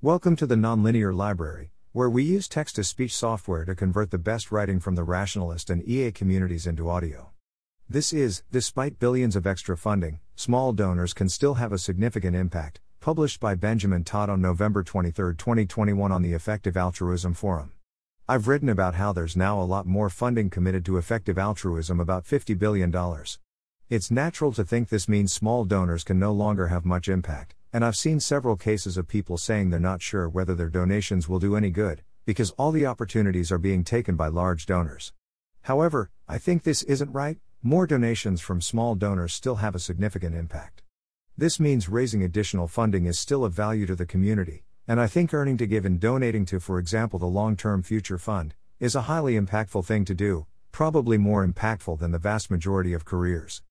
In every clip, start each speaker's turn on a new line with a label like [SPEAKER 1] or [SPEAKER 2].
[SPEAKER 1] Welcome to the Nonlinear Library, where we use text to speech software to convert the best writing from the rationalist and EA communities into audio. This is, despite billions of extra funding, small donors can still have a significant impact, published by Benjamin Todd on November 23, 2021, on the Effective Altruism Forum. I've written about how there's now a lot more funding committed to effective altruism, about $50 billion. It's natural to think this means small donors can no longer have much impact, and I've seen several cases of people saying they're not sure whether their donations will do any good, because all the opportunities are being taken by large donors. However, I think this isn't right, more donations from small donors still have a significant impact. This means raising additional funding is still of value to the community, and I think earning to give and donating to, for example, the Long Term Future Fund, is a highly impactful thing to do, probably more impactful than the vast majority of careers.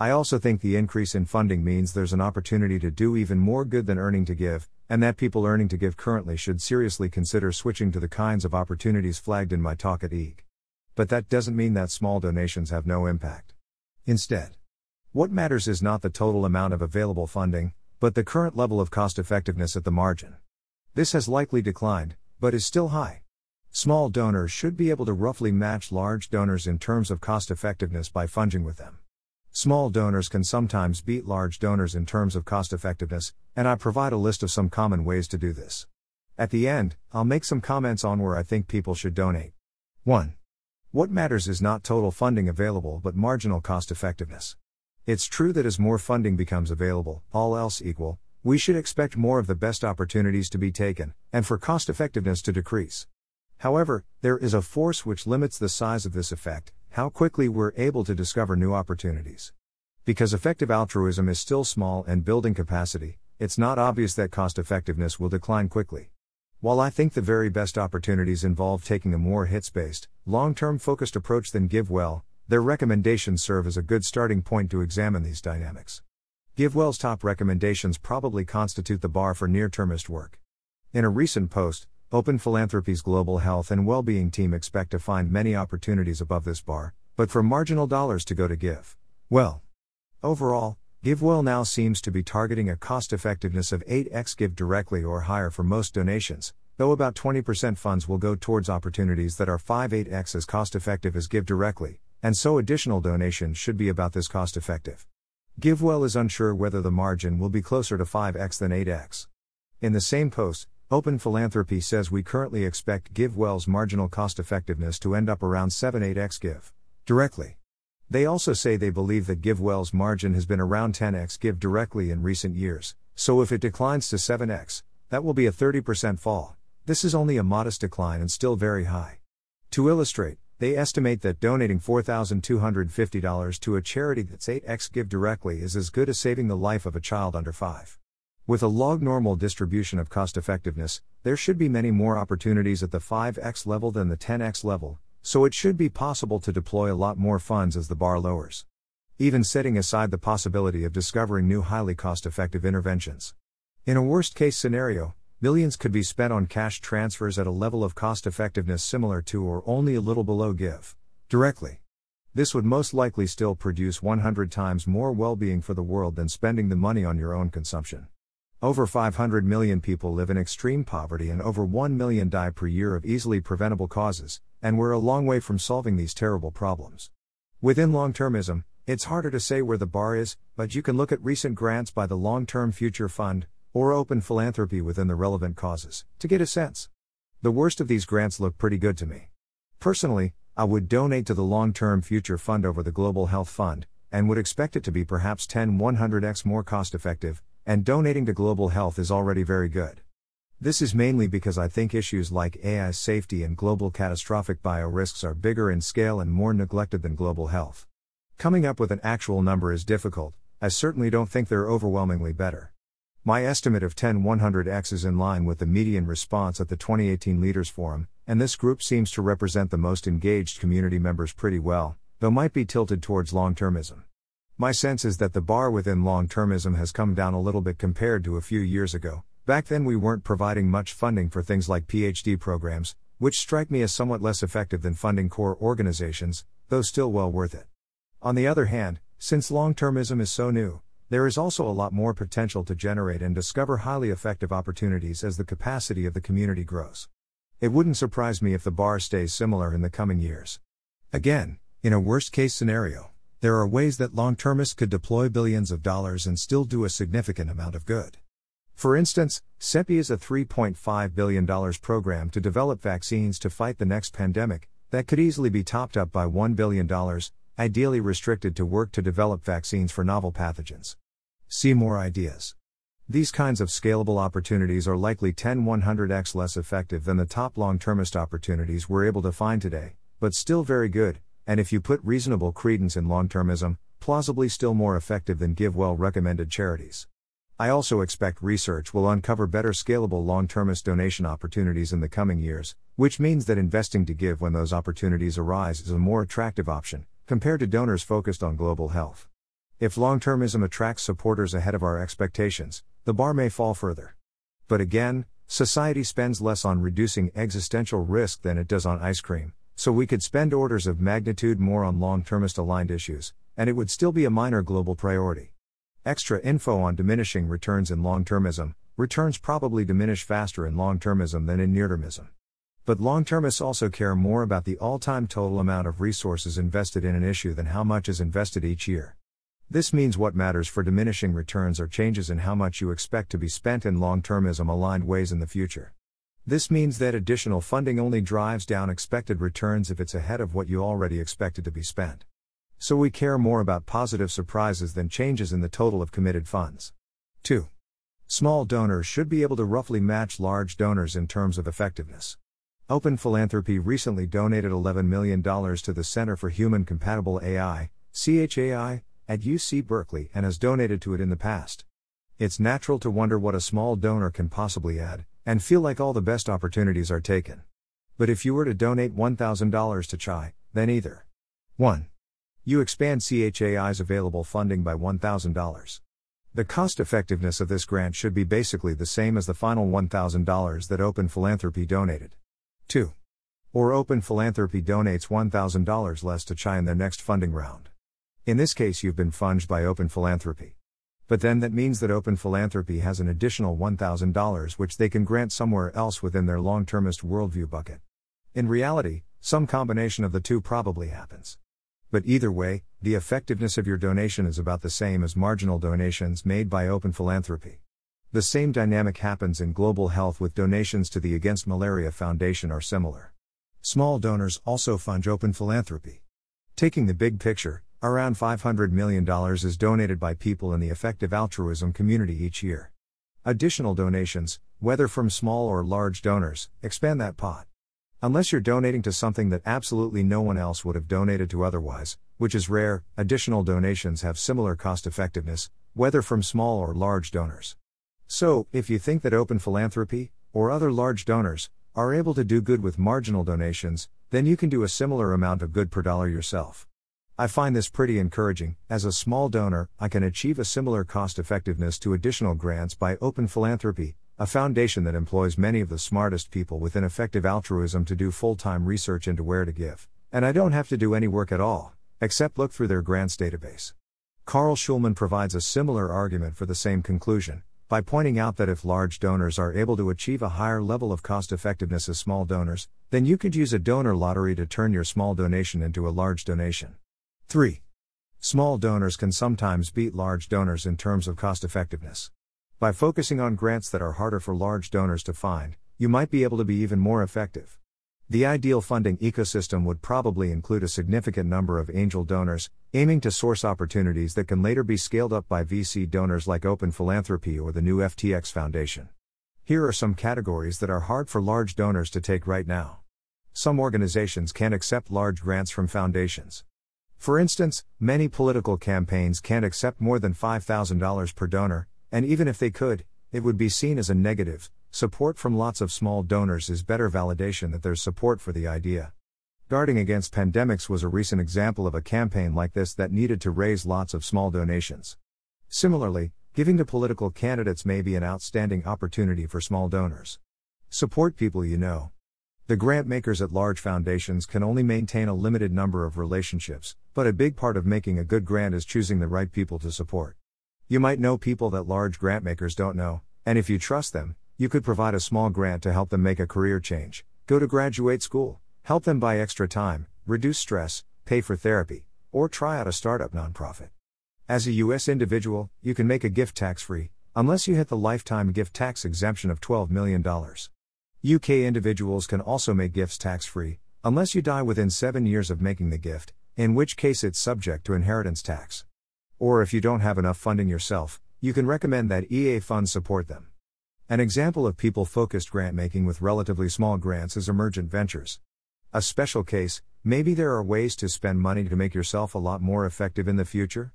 [SPEAKER 1] I also think the increase in funding means there's an opportunity to do even more good than earning to give, and that people earning to give currently should seriously consider switching to the kinds of opportunities flagged in my talk at EAG. But that doesn't mean that small donations have no impact. Instead, what matters is not the total amount of available funding, but the current level of cost effectiveness at the margin. This has likely declined, but is still high. Small donors should be able to roughly match large donors in terms of cost effectiveness by funging with them. Small donors can sometimes beat large donors in terms of cost effectiveness, and I provide a list of some common ways to do this. At the end, I'll make some comments on where I think people should donate. 1. What matters is not total funding available but marginal cost effectiveness. It's true that as more funding becomes available, all else equal, we should expect more of the best opportunities to be taken, and for cost effectiveness to decrease. However, there is a force which limits the size of this effect, how quickly we're able to discover new opportunities. Because effective altruism is still small and building capacity, it's not obvious that cost effectiveness will decline quickly. While I think the very best opportunities involve taking a more hits based, long term focused approach than GiveWell, their recommendations serve as a good starting point to examine these dynamics. GiveWell's top recommendations probably constitute the bar for near termist work. In a recent post, Open Philanthropy's global health and well-being team expect to find many opportunities above this bar, but for marginal dollars to go to give. Well, overall, GiveWell now seems to be targeting a cost effectiveness of 8x GiveDirectly or higher for most donations, though about 20% funds will go towards opportunities that are 5 8x as cost effective as GiveDirectly, and so additional donations should be about this cost effective. GiveWell is unsure whether the margin will be closer to 5x than 8x. In the same post, Open Philanthropy says we currently expect GiveWell's marginal cost effectiveness to end up around 7 8x give directly. They also say they believe that GiveWell's margin has been around 10x GiveDirectly in recent years, so if it declines to 7x, that will be a 30% fall. This is only a modest decline and still very high. To illustrate, they estimate that donating $4,250 to a charity that's 8x GiveDirectly is as good as saving the life of a child under 5. With a log normal distribution of cost effectiveness, there should be many more opportunities at the 5x level than the 10x level, so it should be possible to deploy a lot more funds as the bar lowers. Even setting aside the possibility of discovering new highly cost effective interventions. In a worst case scenario, millions could be spent on cash transfers at a level of cost effectiveness similar to or only a little below give directly. This would most likely still produce 100 times more well being for the world than spending the money on your own consumption. Over 500 million people live in extreme poverty and over 1 million die per year of easily preventable causes, and we're a long way from solving these terrible problems. Within long termism, it's harder to say where the bar is, but you can look at recent grants by the Long Term Future Fund, or open philanthropy within the relevant causes, to get a sense. The worst of these grants look pretty good to me. Personally, I would donate to the Long Term Future Fund over the Global Health Fund, and would expect it to be perhaps 10 100x more cost effective, and donating to global health is already very good. This is mainly because I think issues like AI safety and global catastrophic bio risks are bigger in scale and more neglected than global health. Coming up with an actual number is difficult, I certainly don't think they're overwhelmingly better. My estimate of 10 100x is in line with the median response at the 2018 Leaders Forum, and this group seems to represent the most engaged community members pretty well, though might be tilted towards long termism. My sense is that the bar within long termism has come down a little bit compared to a few years ago. Back then, we weren't providing much funding for things like PhD programs, which strike me as somewhat less effective than funding core organizations, though still well worth it. On the other hand, since long termism is so new, There is also a lot more potential to generate and discover highly effective opportunities as the capacity of the community grows. It wouldn't surprise me if the bar stays similar in the coming years. Again, in a worst case scenario, there are ways that long termists could deploy billions of dollars and still do a significant amount of good. For instance, CEPI is a $3.5 billion program to develop vaccines to fight the next pandemic, that could easily be topped up by $1 billion, ideally restricted to work to develop vaccines for novel pathogens. See more ideas. These kinds of scalable opportunities are likely 10 100x less effective than the top long termist opportunities we're able to find today, but still very good, and if you put reasonable credence in long termism, plausibly still more effective than GiveWell recommended charities. I also expect research will uncover better scalable long termist donation opportunities in the coming years, which means that investing to give when those opportunities arise is a more attractive option, compared to donors focused on global health. If long termism attracts supporters ahead of our expectations, the bar may fall further. But again, society spends less on reducing existential risk than it does on ice cream, so we could spend orders of magnitude more on long termist aligned issues, and it would still be a minor global priority. Extra info on diminishing returns in long termism returns probably diminish faster in long termism than in near termism. But long termists also care more about the all time total amount of resources invested in an issue than how much is invested each year. This means what matters for diminishing returns are changes in how much you expect to be spent in long termism aligned ways in the future. This means that additional funding only drives down expected returns if it's ahead of what you already expected to be spent so we care more about positive surprises than changes in the total of committed funds. 2. Small donors should be able to roughly match large donors in terms of effectiveness. Open Philanthropy recently donated $11 million to the Center for Human Compatible AI, CHAI, at UC Berkeley and has donated to it in the past. It's natural to wonder what a small donor can possibly add, and feel like all the best opportunities are taken. But if you were to donate $1,000 to CHAI, then either 1. You expand CHAI's available funding by $1,000. The cost effectiveness of this grant should be basically the same as the final $1,000 that Open Philanthropy donated. 2. Or Open Philanthropy donates $1,000 less to CHAI in their next funding round. In this case, you've been funded by Open Philanthropy. But then that means that Open Philanthropy has an additional $1,000 which they can grant somewhere else within their long termist worldview bucket. In reality, some combination of the two probably happens. But either way, the effectiveness of your donation is about the same as marginal donations made by Open Philanthropy. The same dynamic happens in global health with donations to the Against Malaria Foundation are similar. Small donors also fund open philanthropy. Taking the big picture, around $500 million is donated by people in the effective altruism community each year. Additional donations, whether from small or large donors, expand that pot. Unless you're donating to something that absolutely no one else would have donated to otherwise, which is rare, additional donations have similar cost effectiveness, whether from small or large donors. So, if you think that open philanthropy, or other large donors, are able to do good with marginal donations, then you can do a similar amount of good per dollar yourself. I find this pretty encouraging. As a small donor, I can achieve a similar cost effectiveness to additional grants by open philanthropy, a foundation that employs many of the smartest people within effective altruism to do full time research into where to give. And I don't have to do any work at all, except look through their grants database. Carl Shulman provides a similar argument for the same conclusion, by pointing out that if large donors are able to achieve a higher level of cost effectiveness as small donors, then you could use a donor lottery to turn your small donation into a large donation. 3. Small donors can sometimes beat large donors in terms of cost effectiveness. By focusing on grants that are harder for large donors to find, you might be able to be even more effective. The ideal funding ecosystem would probably include a significant number of angel donors, aiming to source opportunities that can later be scaled up by VC donors like Open Philanthropy or the new FTX Foundation. Here are some categories that are hard for large donors to take right now. Some organizations can't accept large grants from foundations. For instance, many political campaigns can't accept more than $5,000 per donor, and even if they could, it would be seen as a negative. Support from lots of small donors is better validation that there's support for the idea. Guarding Against Pandemics was a recent example of a campaign like this that needed to raise lots of small donations. Similarly, giving to political candidates may be an outstanding opportunity for small donors. Support people you know. The grant makers at large foundations can only maintain a limited number of relationships, but a big part of making a good grant is choosing the right people to support. You might know people that large grant makers don't know, and if you trust them, you could provide a small grant to help them make a career change, go to graduate school, help them buy extra time, reduce stress, pay for therapy, or try out a startup nonprofit. As a U.S. individual, you can make a gift tax free, unless you hit the lifetime gift tax exemption of $12 million. UK individuals can also make gifts tax free, unless you die within seven years of making the gift, in which case it's subject to inheritance tax. Or if you don't have enough funding yourself, you can recommend that EA funds support them. An example of people focused grant making with relatively small grants is emergent ventures. A special case, maybe there are ways to spend money to make yourself a lot more effective in the future?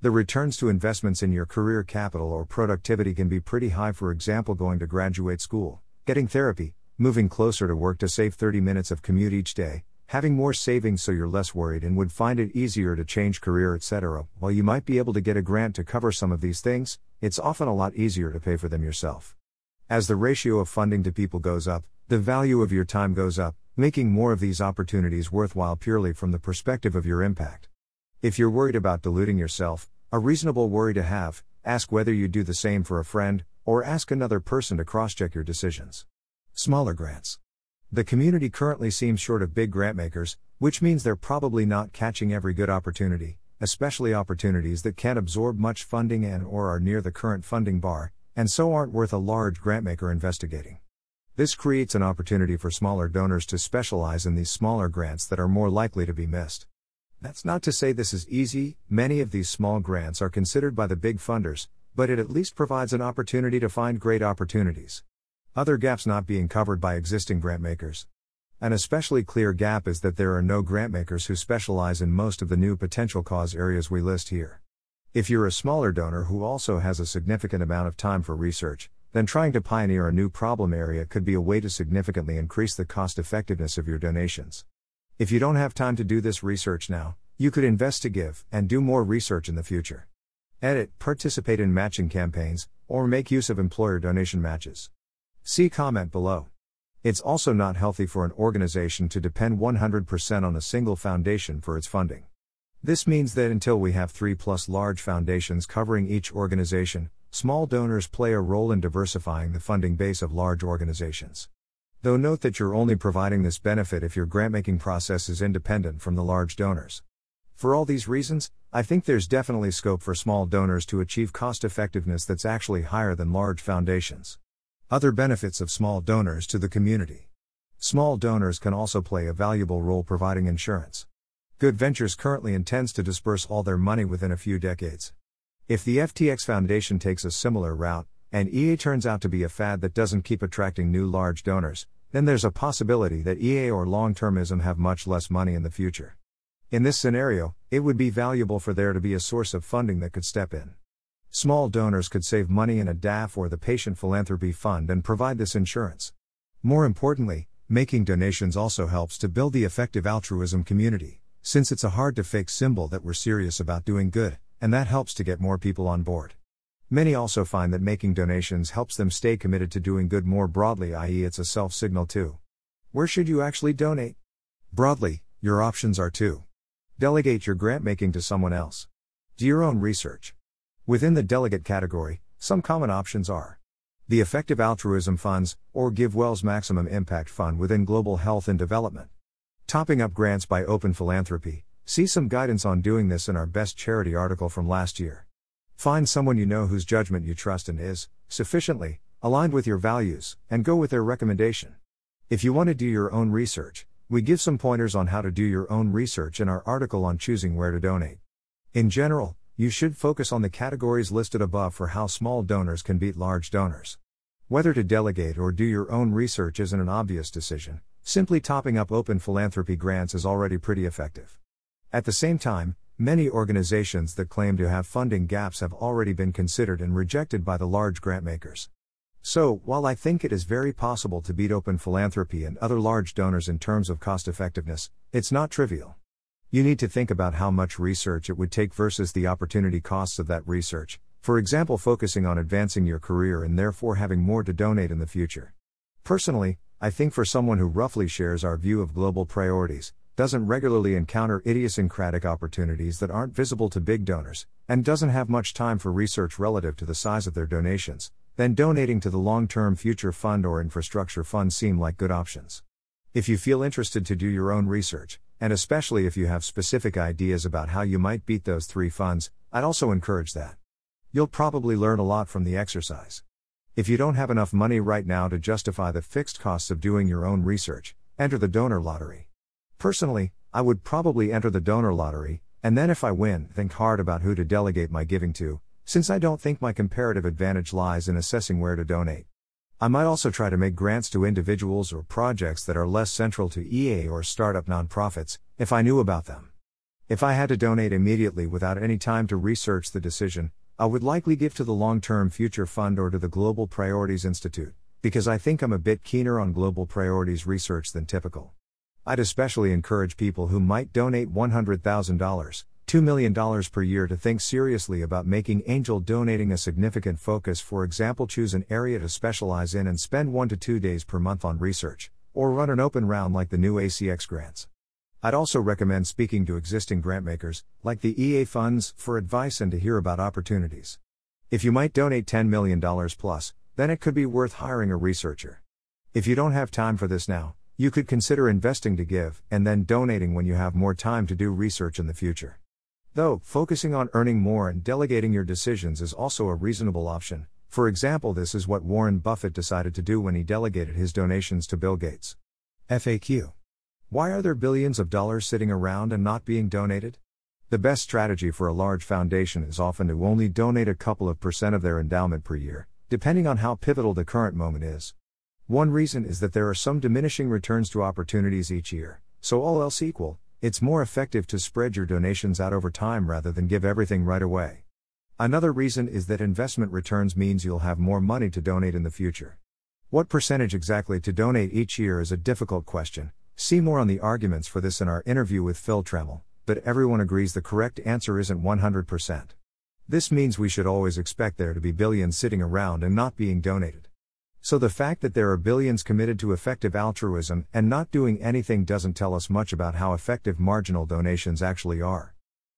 [SPEAKER 1] The returns to investments in your career capital or productivity can be pretty high, for example, going to graduate school, getting therapy, moving closer to work to save 30 minutes of commute each day, having more savings so you're less worried and would find it easier to change career, etc. While you might be able to get a grant to cover some of these things, it's often a lot easier to pay for them yourself. As the ratio of funding to people goes up, the value of your time goes up, making more of these opportunities worthwhile purely from the perspective of your impact. If you're worried about deluding yourself, a reasonable worry to have, ask whether you do the same for a friend, or ask another person to cross check your decisions. Smaller grants. The community currently seems short of big grantmakers, which means they're probably not catching every good opportunity, especially opportunities that can't absorb much funding and or are near the current funding bar, and so aren't worth a large grantmaker investigating. This creates an opportunity for smaller donors to specialize in these smaller grants that are more likely to be missed. That's not to say this is easy, many of these small grants are considered by the big funders, but it at least provides an opportunity to find great opportunities. Other gaps not being covered by existing grant makers. An especially clear gap is that there are no grant makers who specialize in most of the new potential cause areas we list here. If you're a smaller donor who also has a significant amount of time for research, then trying to pioneer a new problem area could be a way to significantly increase the cost effectiveness of your donations. If you don't have time to do this research now, you could invest to give and do more research in the future. Edit, participate in matching campaigns, or make use of employer donation matches. See comment below. It's also not healthy for an organization to depend 100% on a single foundation for its funding. This means that until we have three plus large foundations covering each organization, small donors play a role in diversifying the funding base of large organizations. Though note that you're only providing this benefit if your grant-making process is independent from the large donors. For all these reasons, I think there's definitely scope for small donors to achieve cost effectiveness that's actually higher than large foundations. Other benefits of small donors to the community. Small donors can also play a valuable role providing insurance. Good Ventures currently intends to disperse all their money within a few decades. If the FTX Foundation takes a similar route, and EA turns out to be a fad that doesn't keep attracting new large donors, then there's a possibility that EA or long termism have much less money in the future. In this scenario, it would be valuable for there to be a source of funding that could step in. Small donors could save money in a DAF or the Patient Philanthropy Fund and provide this insurance. More importantly, making donations also helps to build the effective altruism community, since it's a hard to fake symbol that we're serious about doing good, and that helps to get more people on board. Many also find that making donations helps them stay committed to doing good more broadly, i.e., it's a self signal too. Where should you actually donate? Broadly, your options are to delegate your grant making to someone else, do your own research. Within the delegate category, some common options are the Effective Altruism Funds, or GiveWell's Maximum Impact Fund within Global Health and Development. Topping up grants by Open Philanthropy, see some guidance on doing this in our Best Charity article from last year. Find someone you know whose judgment you trust and is, sufficiently, aligned with your values, and go with their recommendation. If you want to do your own research, we give some pointers on how to do your own research in our article on choosing where to donate. In general, you should focus on the categories listed above for how small donors can beat large donors. Whether to delegate or do your own research isn't an obvious decision, simply topping up open philanthropy grants is already pretty effective. At the same time, Many organizations that claim to have funding gaps have already been considered and rejected by the large grant makers. So, while I think it is very possible to beat open philanthropy and other large donors in terms of cost effectiveness, it's not trivial. You need to think about how much research it would take versus the opportunity costs of that research, for example, focusing on advancing your career and therefore having more to donate in the future. Personally, I think for someone who roughly shares our view of global priorities, doesn't regularly encounter idiosyncratic opportunities that aren't visible to big donors, and doesn't have much time for research relative to the size of their donations, then donating to the long term future fund or infrastructure fund seem like good options. If you feel interested to do your own research, and especially if you have specific ideas about how you might beat those three funds, I'd also encourage that. You'll probably learn a lot from the exercise. If you don't have enough money right now to justify the fixed costs of doing your own research, enter the donor lottery. Personally, I would probably enter the donor lottery, and then if I win, think hard about who to delegate my giving to, since I don't think my comparative advantage lies in assessing where to donate. I might also try to make grants to individuals or projects that are less central to EA or startup nonprofits, if I knew about them. If I had to donate immediately without any time to research the decision, I would likely give to the Long Term Future Fund or to the Global Priorities Institute, because I think I'm a bit keener on global priorities research than typical. I'd especially encourage people who might donate $100,000, $2 million per year to think seriously about making angel donating a significant focus. For example, choose an area to specialize in and spend one to two days per month on research, or run an open round like the new ACX grants. I'd also recommend speaking to existing grantmakers, like the EA funds, for advice and to hear about opportunities. If you might donate $10 million plus, then it could be worth hiring a researcher. If you don't have time for this now, you could consider investing to give, and then donating when you have more time to do research in the future. Though, focusing on earning more and delegating your decisions is also a reasonable option. For example, this is what Warren Buffett decided to do when he delegated his donations to Bill Gates. FAQ why are there billions of dollars sitting around and not being donated? The best strategy for a large foundation is often to only donate a couple of percent of their endowment per year, depending on how pivotal the current moment is. One reason is that there are some diminishing returns to opportunities each year, so all else equal, it's more effective to spread your donations out over time rather than give everything right away. Another reason is that investment returns means you'll have more money to donate in the future. What percentage exactly to donate each year is a difficult question, See more on the arguments for this in our interview with Phil Trammell, but everyone agrees the correct answer isn't 100%. This means we should always expect there to be billions sitting around and not being donated. So the fact that there are billions committed to effective altruism and not doing anything doesn't tell us much about how effective marginal donations actually are.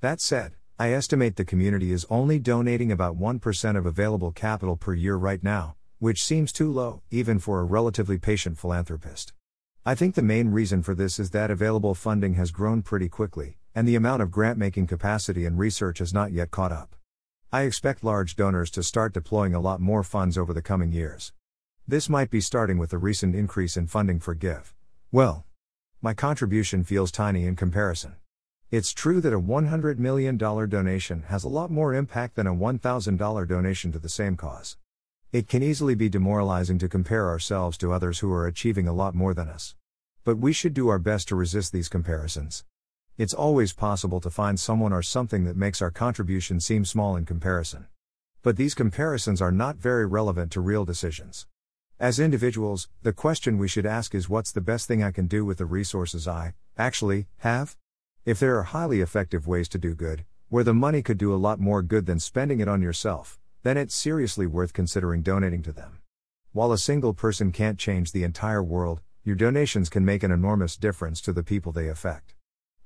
[SPEAKER 1] That said, I estimate the community is only donating about 1% of available capital per year right now, which seems too low, even for a relatively patient philanthropist. I think the main reason for this is that available funding has grown pretty quickly, and the amount of grant making capacity and research has not yet caught up. I expect large donors to start deploying a lot more funds over the coming years. This might be starting with the recent increase in funding for Give. Well, my contribution feels tiny in comparison. It's true that a $100 million donation has a lot more impact than a $1,000 donation to the same cause. It can easily be demoralizing to compare ourselves to others who are achieving a lot more than us. But we should do our best to resist these comparisons. It's always possible to find someone or something that makes our contribution seem small in comparison. But these comparisons are not very relevant to real decisions. As individuals, the question we should ask is what's the best thing I can do with the resources I, actually, have? If there are highly effective ways to do good, where the money could do a lot more good than spending it on yourself, then it's seriously worth considering donating to them. While a single person can't change the entire world, your donations can make an enormous difference to the people they affect.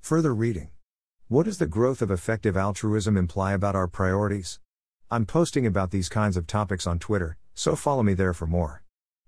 [SPEAKER 1] Further reading. What does the growth of effective altruism imply about our priorities? I'm posting about these kinds of topics on Twitter, so follow me there for more.